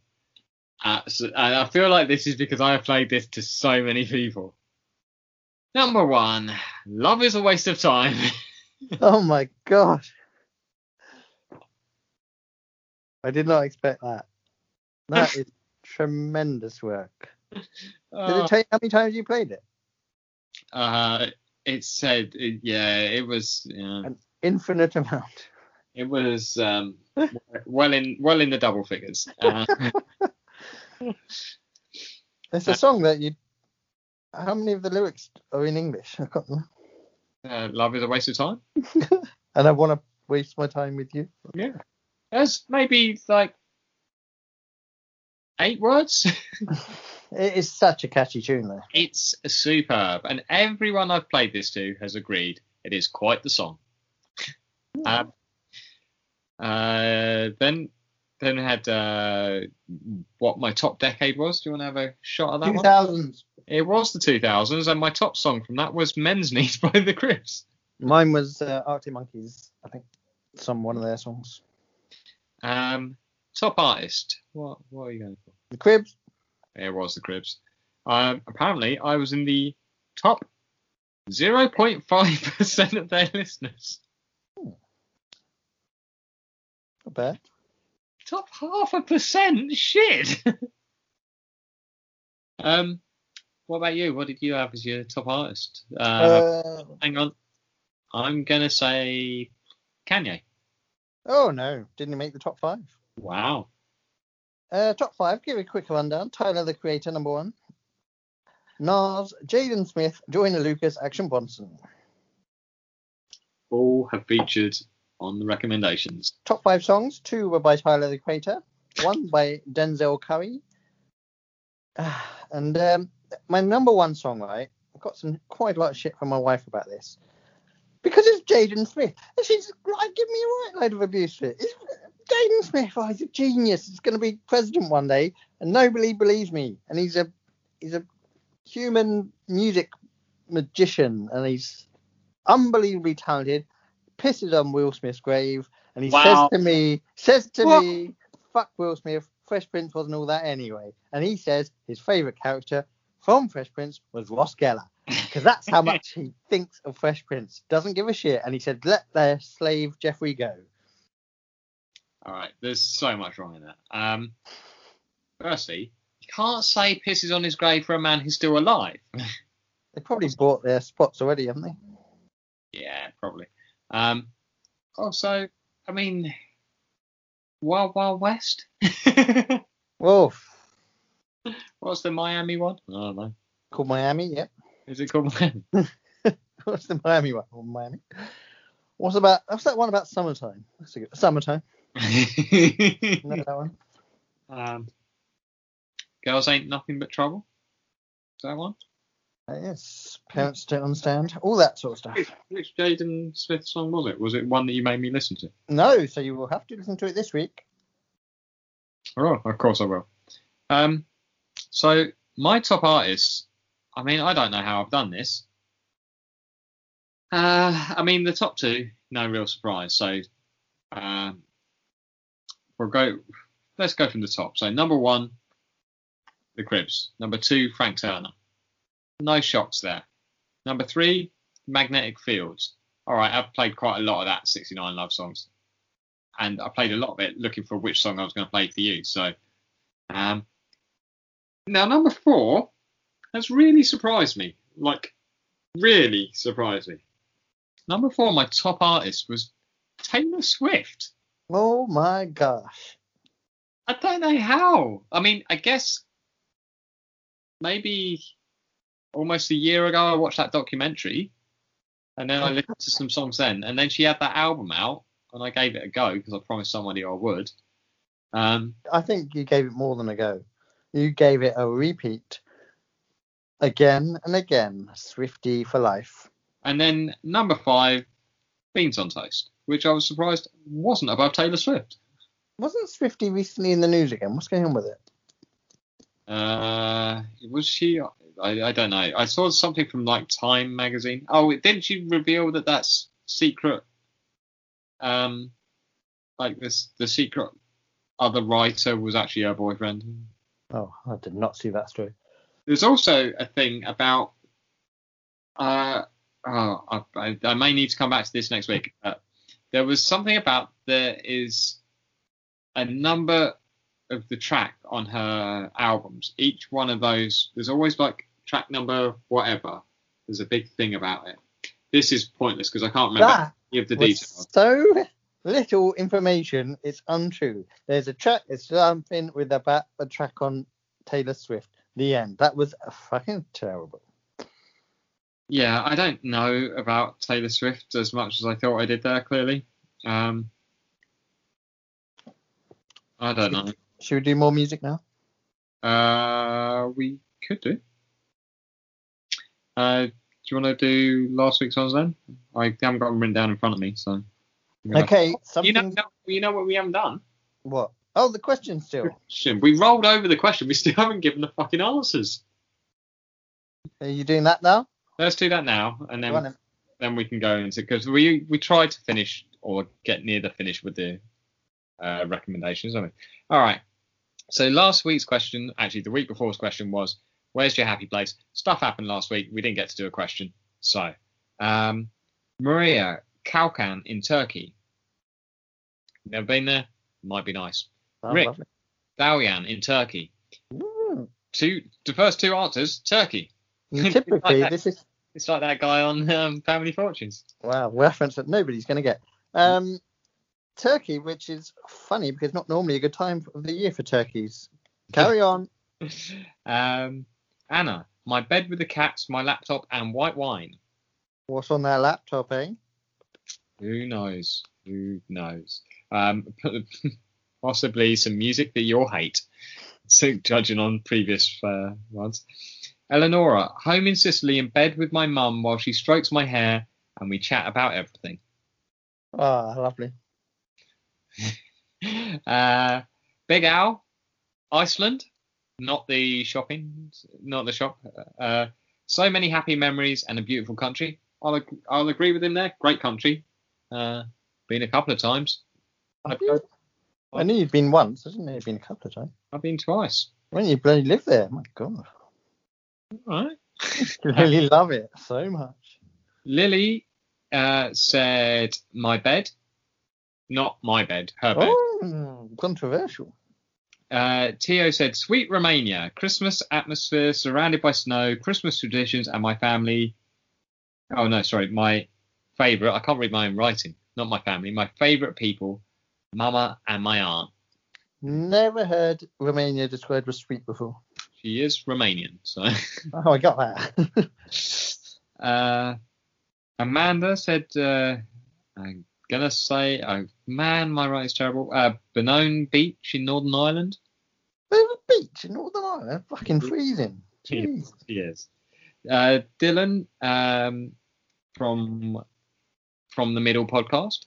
uh, so, and I feel like this is because I have played this to so many people. Number one, love is a waste of time. Oh my god. I did not expect that. That is tremendous work. Did Uh, it tell you how many times you played it? uh, it said, it, yeah, it was, yeah, An infinite amount. it was um, well in well in the double figures. Uh, It's a song that you. How many of the lyrics are in English? I can't remember. uh, love is a waste of time. And I want to waste my time with you. Yeah. There's maybe like eight words. It is such a catchy tune, though. it's superb, and everyone I've played this to has agreed it is quite the song. Um, uh, then then had uh, what my top decade was. Do you want to have a shot at that Two one? thousands. It was the 2000s, and my top song from that was "Men's Needs" by the Cribs. Mine was uh, Arctic Monkeys. I think some one of their songs. Um, top artist. What what are you going for? The Cribs. It was the Cribs. Um, apparently, I was in the top 0.5% of their listeners. Not bad. Top half a percent? Shit! um, what about you? What did you have as your top artist? Uh, Uh, hang on. I'm going to say Kanye. oh no, didn't make the top five. Wow. Uh, top five. Give a quick rundown. Tyler the Creator, number one. Nas, Jaden Smith, Joyner Lucas, Action Bronson. All have featured on the recommendations. Top five songs. Two were by Tyler the Creator. One by Denzel Curry. And um, my number one song, right? I've got some quite a lot of shit from my wife about this. Because it's Jaden Smith. And she's like, give me a right load of abuse for it. It's Jaden Smith, oh, he's a genius. He's going to be president one day, and nobody believes me. And he's a he's a human music magician, and he's unbelievably talented. Pisses on Will Smith's grave, and he Wow. says to me, says to What? me, "Fuck Will Smith. Fresh Prince wasn't all that anyway." And he says his favorite character from Fresh Prince was Ross Geller, because that's how much he thinks of Fresh Prince. Doesn't give a shit, and he said, "Let their slave Jeffrey go." All right, there's so much wrong in that. Um, firstly, you can't say pisses on his grave for a man who's still alive. They probably bought their spots already, haven't they? yeah, probably. Um, also, I mean, Wild Wild West. Whoa, What's the Miami one? I don't know. called Miami. Yep. Is it called Miami? What's the Miami one? Oh, Miami. What's about? What's that one about summertime? That's a good summertime. Know that one? um, Girls Ain't Nothing But Trouble. Is that one? Uh, yes. Parents don't understand. All that sort of stuff. Which, which Jaden Smith song was it? Was it one that you made me listen to? No, so you will have to listen to it this week. Oh, of course I will. Um, so my top artists. I mean, I don't know how I've done this. Uh, I mean, the top two, no real surprise. So, um, we'll go. Let's go from the top. So, number one, the Cribs. Number two, Frank Turner. No shocks there. Number three, Magnetic Fields. All right, I've played quite a lot of that 69 love songs, and I played a lot of it looking for which song I was going to play for you. So, um, now number four has really surprised me. Like, really surprised me. Number four, my top artist was Taylor Swift. Oh my gosh. I don't know how. I mean, I guess maybe almost a year ago I watched that documentary, and then I listened to some songs then, and then she had that album out, and I gave it a go because I promised somebody I would. Um, I think you gave it more than a go. You gave it a repeat again and again. Swifty for life. and then number five, Beans on Toast, which I was surprised wasn't above Taylor Swift. Wasn't Swifty recently in the news again? What's going on with it? Uh, was she? I, I don't know. I saw something from like Time magazine. Oh, didn't she reveal that that's secret? Um, like this, the secret other writer was actually her boyfriend. Oh, I did not see that story. There's also a thing about. Uh, oh, I, I, I may need to come back to this next week. There was something about there is a number of the track on her albums. Each one of those, there's always like track number whatever. There's a big thing about it. This is pointless because I can't remember That any of the details. so little information. It's untrue. There's a track. It's something with about a track on Taylor Swift. The end. That was fucking terrible. Yeah, I don't know about Taylor Swift as much as I thought I did there. Clearly, um, I don't know. Should we do more music now? Uh, we could do. Uh, do you want to do last week's songs then? I haven't got them written down in front of me, so. Okay. You Something. know, you know what we haven't done? What? Oh, the question still. We rolled over the question. We still haven't given the fucking answers. Are you doing that now? Let's do that now, and then then. then we can go into because we we tried to finish or get near the finish with the uh, recommendations. I mean, all right. So last week's question, actually the week before's question was, "Where's your happy place?" Stuff happened last week. We didn't get to do a question. So, um, Maria Kalkan in Turkey. Never been there. Might be nice. Oh, Rick. lovely. Dalyan in Turkey. Two. The first two answers, Turkey. Typically, Like that. this is It's like that guy on um, Family Fortunes. wow reference that nobody's going to get. Um, Turkey, which is funny because not normally a good time of the year for turkeys. Carry on. um, Anna, my bed with the cats, my laptop, and white wine. What's on their laptop, eh? Who knows? Who knows? Um, possibly some music that you'll hate. So judging on previous uh, ones. Eleonora, home in Sicily in bed with my mum while she strokes my hair and we chat about everything. Ah, lovely. Uh, Big Al, Iceland, not the shopping, not the shop. Uh, so many happy memories and a beautiful country. I'll ag- I'll agree with him there. Great country. Uh, been a couple of times. Have you? I knew you'd been once, I didn't know You've been a couple of times. I've been twice. When you bloody live there, my God, All right. really love it so much. Lily uh, said my bed, not my bed, her bed. Oh, controversial. Uh, Tio said, Sweet Romania, Christmas atmosphere surrounded by snow, Christmas traditions, and my family. Oh, no, sorry, my favourite. I can't read my own writing. Not my family. My favourite people, Mama and my aunt. Never heard Romania described as sweet before. She is Romanian. So, Oh, I got that. uh, Amanda said, uh, gonna say, oh man, my writing's terrible. Uh, Benone Beach in Northern Ireland. There's a beach in Northern Ireland. Fucking freezing. Jeez. Yes. Uh, Dylan um, from from the Middle podcast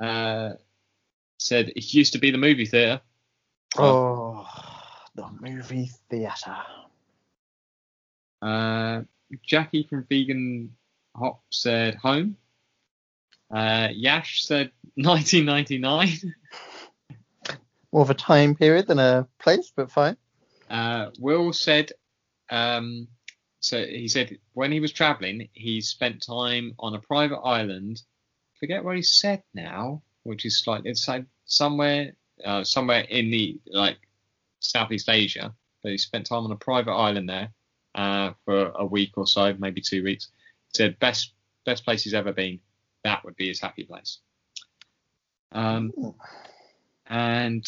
uh, said it used to be the movie theatre. Oh, the movie theatre. Uh, Jackie from Vegan Hop said home. Uh, Yash said 1999. More of a time period than a place, but fine. Uh, Will said, um, so he said when he was traveling, he spent time on a private island. Forget what he said now, which is slightly it's like somewhere, uh, somewhere in the like Southeast Asia. But he spent time on a private island there uh, for a week or so, maybe two weeks. He said best best place he's ever been. That would be his happy place. Um, and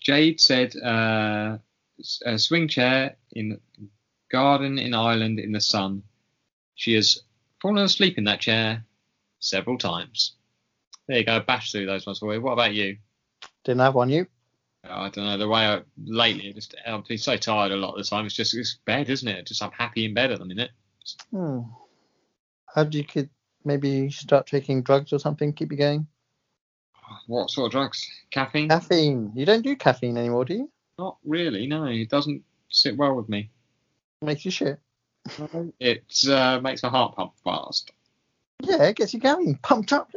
Jade said uh, a swing chair in garden in Ireland in the sun. She has fallen asleep in that chair several times. There you go. Bash through those ones for you. What about you? Didn't have one, you? I don't know. The way I lately, just I've been so tired a lot of the time. It's just it's bed, isn't it? Just I'm happy in bed at the minute. Hmm. How do you could maybe start taking drugs or something? Keep you going. What sort of drugs? Caffeine? Caffeine. You don't do caffeine anymore, do you? Not really. No, it doesn't sit well with me. Makes you shit. It uh, makes my heart pump fast. Yeah, it gets you going, pumped up.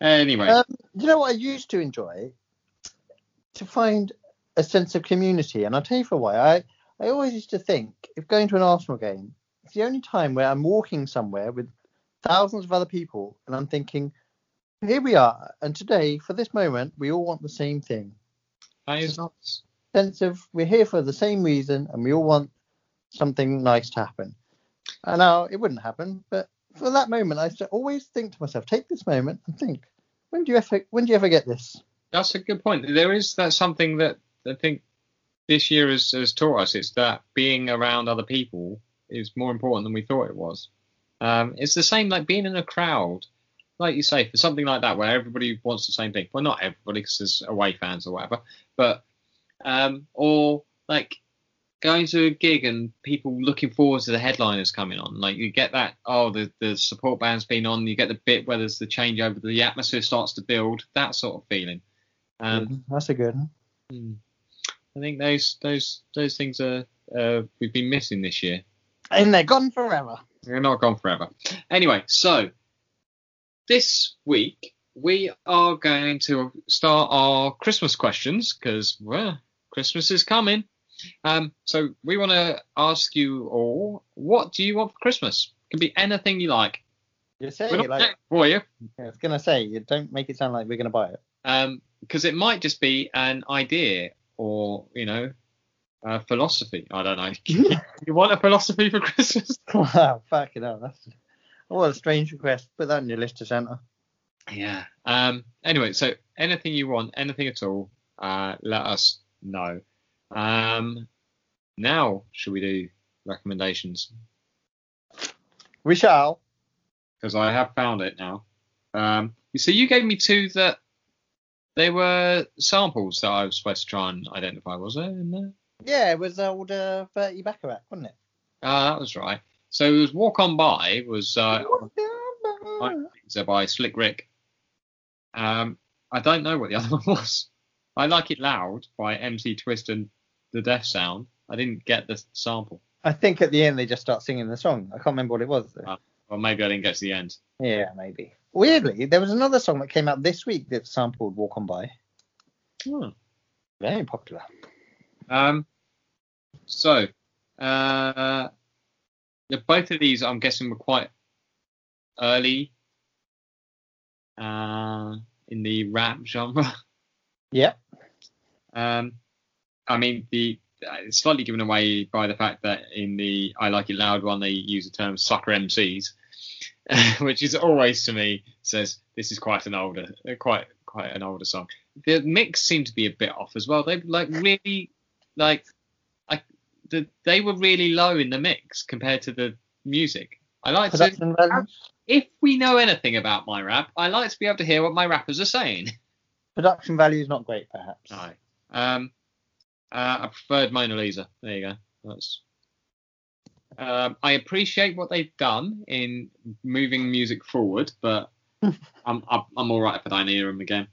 Anyway, Um, you know what I used to enjoy? To find a sense of community, and I'll tell you for why. I I always used to think if going to an Arsenal game, it's the only time where I'm walking somewhere with thousands of other people, and I'm thinking, here we are, and today for this moment we all want the same thing. that is nice. Sense of we're here for the same reason, and we all want something nice to happen. And now it wouldn't happen, but for that moment, I always think to myself, take this moment and think, when do you ever when do you ever get this? That's a good point. There is that something that I think this year has, has taught us. It's that being around other people is more important than we thought it was. Um, it's the same like being in a crowd, like you say, for something like that where everybody wants the same thing. Well, not everybody, because there's away fans or whatever, but um, or like going to a gig and people looking forward to the headliners coming on. Like you get that, oh, the the support band's been on. You get the bit where there's the changeover, the atmosphere starts to build. That sort of feeling. Um, That's a good one. Hmm. I think those those those things are uh, we've been missing this year. And they're gone forever. They're not gone forever. Anyway, so this week we are going to start our Christmas questions because well, Christmas is coming. Um, so we want to ask you all, what do you want for Christmas? It can be anything you like. You say We're it like for you. I was gonna say, you don't make it sound like we're gonna buy it. um, because it might just be an idea or you know a philosophy. I don't know. you want a philosophy for Christmas? wow, fucking hell, that's what a strange request. Put that on your list to Santa. Yeah. Um. Anyway, so anything you want, anything at all, uh, let us know. Um. Now, should we do recommendations? We shall. Because I have found it now. Um. So you gave me two that they were samples that I was supposed to try and identify. Was there in there? Yeah, it was old uh, Bertie Bacharach, wasn't it? Ah, that was right. So it was Walk On By was uh, so by Slick Rick. Um, I don't know what the other one was. I Like It Loud by MC Twist and The Deaf Sound. I didn't get the sample. I think at the end they just start singing the song. I can't remember what it was. Though. Ah. Or maybe I didn't get to the end. Yeah, maybe. Weirdly, there was another song that came out this week that sampled Walk On By. Hmm. Very popular. Um, so, uh, yeah, both of these I'm guessing were quite early uh, in the rap genre. Yeah. Um, I mean, the it's slightly given away by the fact that in the I Like It Loud one they use the term sucker MCs, which is always to me says this is quite an older, quite quite an older song. The mix seemed to be a bit off as well. They like really like the, they were really low in the mix compared to the music. I like to values. if we know anything about my rap, I like to be able to hear what my rappers are saying. Production value is not great, perhaps. No. Um, uh, I preferred Mona Lisa. There you go. That's. Um, I appreciate what they've done in moving music forward, but I'm I'm, I'm all right if I don't hear them again.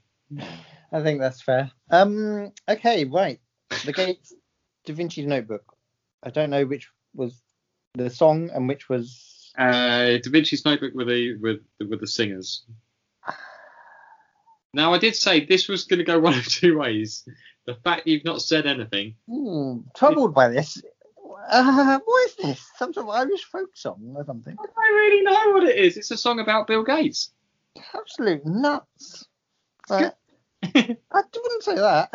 I think that's fair. Um. Okay. Right. The Gates Da Vinci Notebook. I don't know which was the song and which was Uh, Da Vinci's Notebook with the with with the singers. Now I did say this was going to go one of two ways. The fact you've not said anything. Hmm, troubled by this. Uh, what is this? Some sort of Irish folk song or something? I don't really know what it is. It's a song about Bill Gates. Absolute nuts. But I wouldn't say that.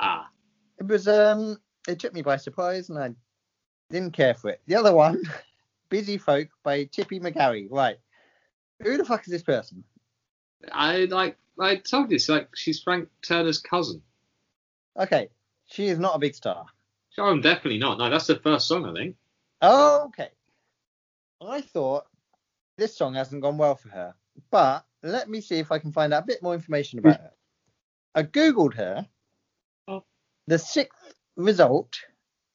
ah, It was um, it took me by surprise and I didn't care for it. The other one, Busy Folk by Chippy McGarry. Right. Who the fuck is this person? I like I told you, it's like she's Frank Turner's cousin. Okay, she is not a big star. Oh, I'm definitely not. No, that's the first song I think. Oh, Okay. I thought this song hasn't gone well for her, but let me see if I can find out a bit more information about her. I googled her. Oh. The sixth result,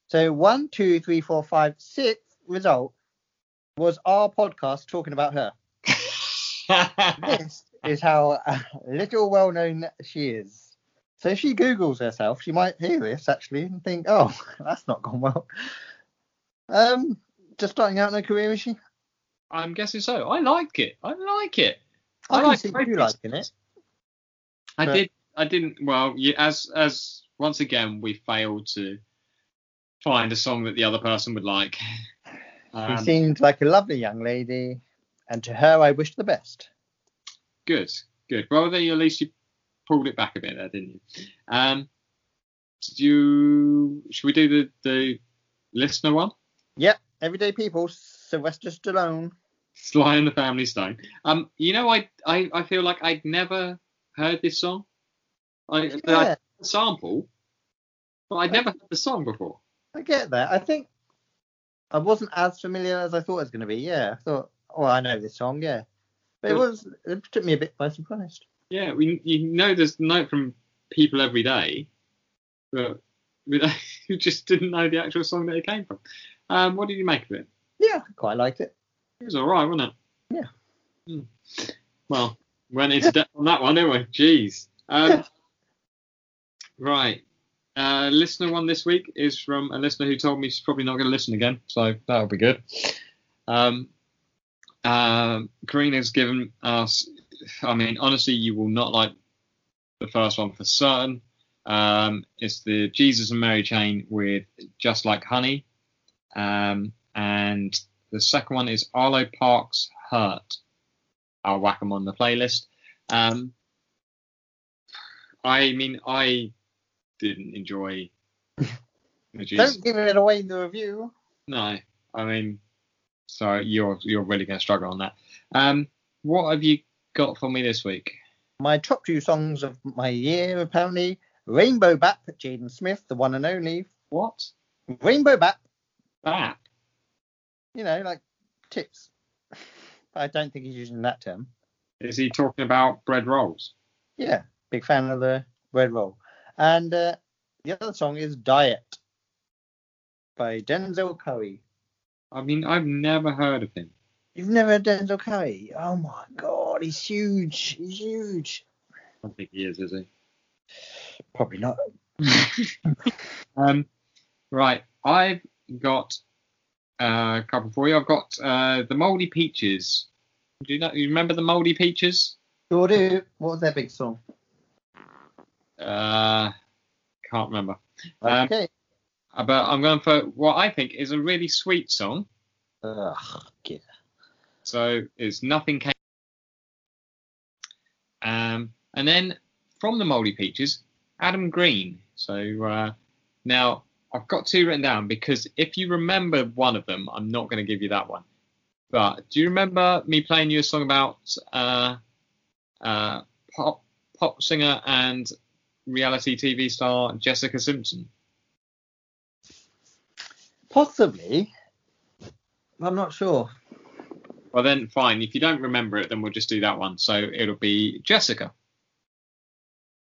so one, two, three, four, five, sixth result was our podcast talking about her. This is how uh, little well known she is. So if she Googles herself, she might hear this actually and think, oh, that's not gone well. Um, just starting out in her career, is she? I'm guessing so. I like it. I like it. I, can like see you liking it. I But- did. I didn't. Well, you, as as once again we failed to find a song that the other person would like. She Um, seemed like a lovely young lady, and to her I wish the best. good, good. Well, then at least you pulled it back a bit there, didn't you? Um, did you? Should we do the the listener one? Yep, everyday people, Sylvester Stallone. Sly and the Family Stone. Um, you know, I I, I feel like I'd never heard this song. I, I Yeah, the sample, but I'd never heard the song before. I get that. I think I wasn't as familiar as I thought it was going to be. Yeah, I thought, oh, I know this song. Yeah, but it was. It took me a bit by surprise. Yeah, we you know there's note from people every day, but we you just didn't know the actual song that it came from. Um, what did you make of it? Yeah, I quite liked it. It was all right, wasn't it? Yeah. Hmm. Well, went into depth on that one, didn't we? Jeez. Um, right. Uh, listener one this week is from a listener who told me she's probably not going to listen again, so that'll be good. Um, um, Karina's given us. I mean, honestly, you will not like the first one for certain. Um, it's the Jesus and Mary chain with Just Like Honey. Um, and the second one is Arlo Parks Hurt. I'll whack them on the playlist. Um, I mean, I didn't enjoy. Don't give it away in the review. No, I mean, so you're you're really going to struggle on that. Um, what have you got for me this week? My top two songs of my year, apparently, Rainbow Bap, Jaden Smith, the one and only. What? Rainbow Bap, That? you know, like tips. I don't think he's using that term. Is he talking about bread rolls? Yeah, big fan of the bread roll. And uh, the other song is Diet by Denzel Curry. I mean, I've never heard of him. You've never heard Denzel Curry? Oh my god, he's huge. He's huge. I don't think he is, is he? Probably not. Um, right, I've got uh, a couple for you. I've got uh, the Moldy Peaches. Do you know? You remember the Moldy Peaches? Sure do. What was their big song? Uh, can't remember. Um, Okay. Uh, But I'm going for what I think is a really sweet song. Ugh, yeah. So it's Nothing Came. Um, and then from the Moldy Peaches, Adam Green. So uh, now I've got two written down because if you remember one of them, I'm not going to give you that one. But do you remember me playing you a song about uh, uh, pop pop singer and reality TV star Jessica Simpson? Possibly. I'm not sure. Well, then fine. If you don't remember it, then we'll just do that one. So it'll be Jessica.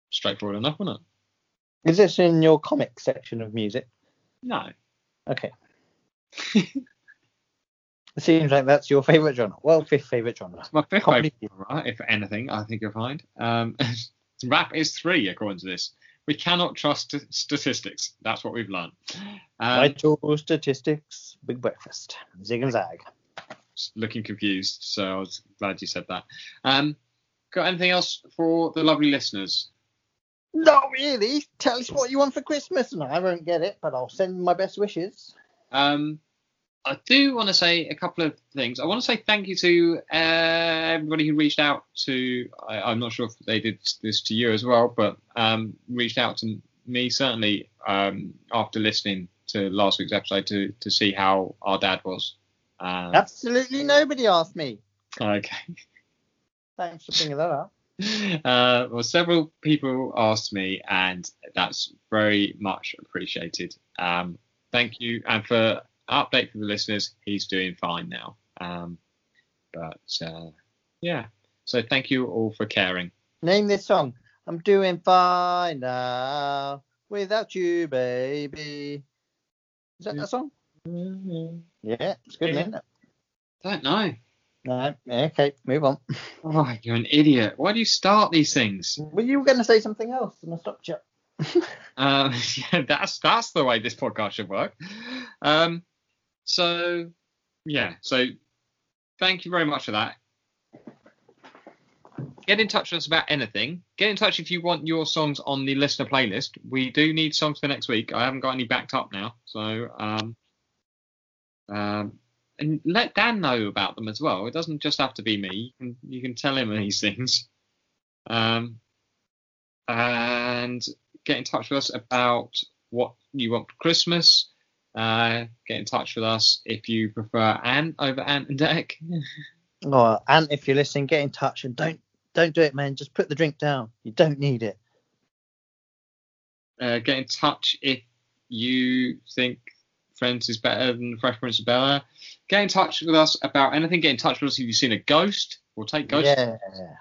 Straightforward enough, isn't it? Is this in your comic section of music? No. Okay. it seems like that's your favourite genre. Well, fifth favourite genre. It's my fifth favourite, right? If anything, I think you'll find. Um, rap is three, according to this. we cannot trust st- statistics. That's what we've learned. Um, Vital statistics, big breakfast, zig and zag. looking confused, so I was glad you said that. Um, got anything else for the lovely listeners? Not really. Tell us what you want for Christmas, and I won't get it, but I'll send my best wishes. Um, I do want to say a couple of things. I want to say thank you to uh, everybody who reached out to. I, I'm not sure if they did this to you as well, but um, reached out to me certainly um, after listening to last week's episode to to see how our dad was. Um, Absolutely nobody asked me. okay. Thanks for bringing that up. Uh, well, several people asked me, and that's very much appreciated. Um, thank you, and for update for the listeners, he's doing fine now. Um, but uh, yeah, so thank you all for caring. Name this song. I'm doing fine now without you, baby. Is that that song? Yeah, it's good, Yeah. isn't it? Don't know. No, okay, move on. Oh, you're an idiot. Why do you start these things? Well, you were going to say something else, and I stopped you. Um, yeah, that's that's the way this podcast should work. Um, so yeah, so thank you very much for that. Get in touch with us about anything. Get in touch if you want your songs on the listener playlist. We do need songs for next week. I haven't got any backed up now, so um, um, and let Dan know about them as well. It doesn't just have to be me. You can you can tell him these things. Um, and get in touch with us about what you want for Christmas. Uh, get in touch with us if you prefer Anne over Ant and Dec. Oh, and if you're listening, get in touch and don't don't do it, man. Just put the drink down. You don't need it. Uh, get in touch if you think Friends is better than Fresh Prince of Bel Air. Get in touch with us about anything. Get in touch with us if you've seen a ghost. We'll take ghosts. Yeah,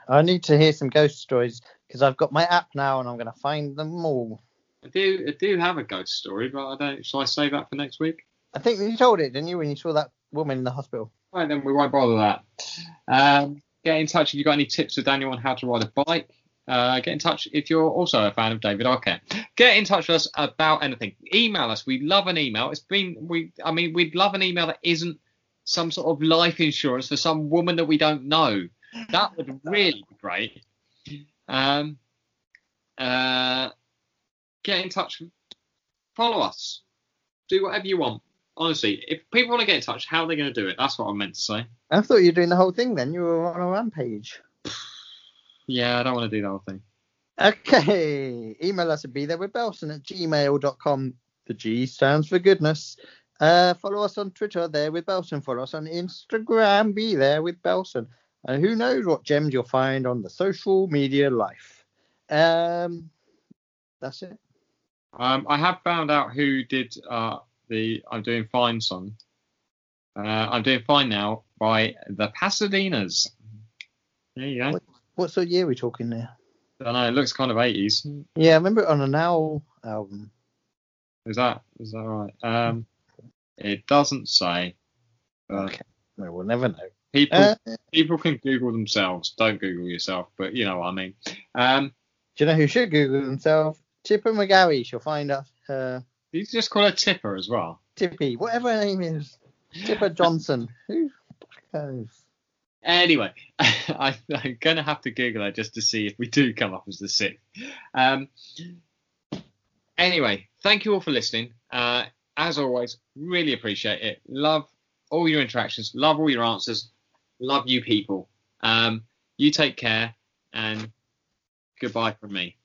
I need to hear some ghost stories because I've got my app now and I'm going to find them all. I do, I do have a ghost story, but I don't. Shall I save that for next week? I think you told it, didn't you, when you saw that woman in the hospital? Right, then we won't bother that. Um, get in touch if you've got any tips for Daniel on how to ride a bike. Uh, get in touch if you're also a fan of David Arquette. Get in touch with us about anything. Email us. We love an email. It's been we. I mean, we'd love an email that isn't some sort of life insurance for some woman that we don't know. That would really be great. Um, uh, get in touch. Follow us. Do whatever you want. Honestly, if people want to get in touch, how are they going to do it? That's what I meant to say. I thought you were doing the whole thing then. You were on a rampage. Yeah, I don't want to do the whole thing. Okay. Email us at be there with Belson at gmail.com. The G stands for goodness. Uh, follow us on Twitter there with Belson. Follow us on Instagram. Be there with Belson. And who knows what gems you'll find on the social media life. Um, that's it. Um, I have found out who did uh, the I'm Doing Fine song. Uh, I'm Doing Fine Now by the Pasadenas. There you go. What? What sort of year are we talking there? I don't know. It looks kind of 80s. Yeah, I remember it on an Owl album. Is that is that right? Um, it doesn't say. Okay. No, we'll never know. people Uh, people can Google themselves. Don't Google yourself, but you know what I mean. Um, do you know who should Google themselves? Tipper McGarry. She'll find us. Uh, you just call her Tipper as well. Tippy, whatever her name is. Tipper Johnson. Who knows? Anyway, I, I'm going to have to Google her just to see if we do come up as the sixth. Um, anyway, thank you all for listening. Uh, as always, really appreciate it. Love all your interactions. Love all your answers. Love you people. Um, you take care and goodbye from me.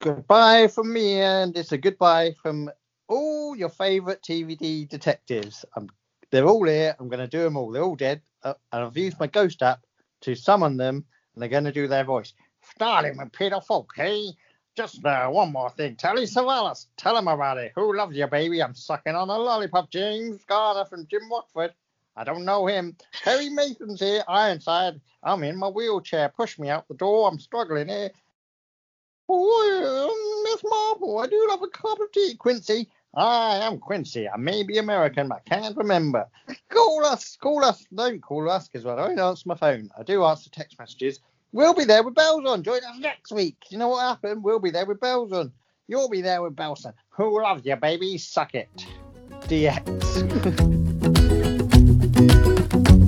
Goodbye from me, and it's a goodbye from all your favourite TVD detectives. Um, they're all here. I'm going to do them all. They're all dead. Uh, and I've used my ghost app to summon them, and they're going to do their voice. Starting with Peter Falk, hey? Just uh, one more thing. Telly Savalas, tell him about it. Who loves you, baby? I'm sucking on a lollipop. James Garner from Jim Watford. I don't know him. Harry Mason's here, Ironside. I'm in my wheelchair. Push me out the door. I'm struggling here. Oh, Miss Marple, I do love a cup of tea, Quincy. I am Quincy. I may be American, but I can't remember. Call us, call us. Don't call us because I don't answer my phone. I do answer text messages. We'll be there with bells on. Join us next week. You know what happened? We'll be there with bells on. You'll be there with bells on. Who loves you, baby? Suck it. DX.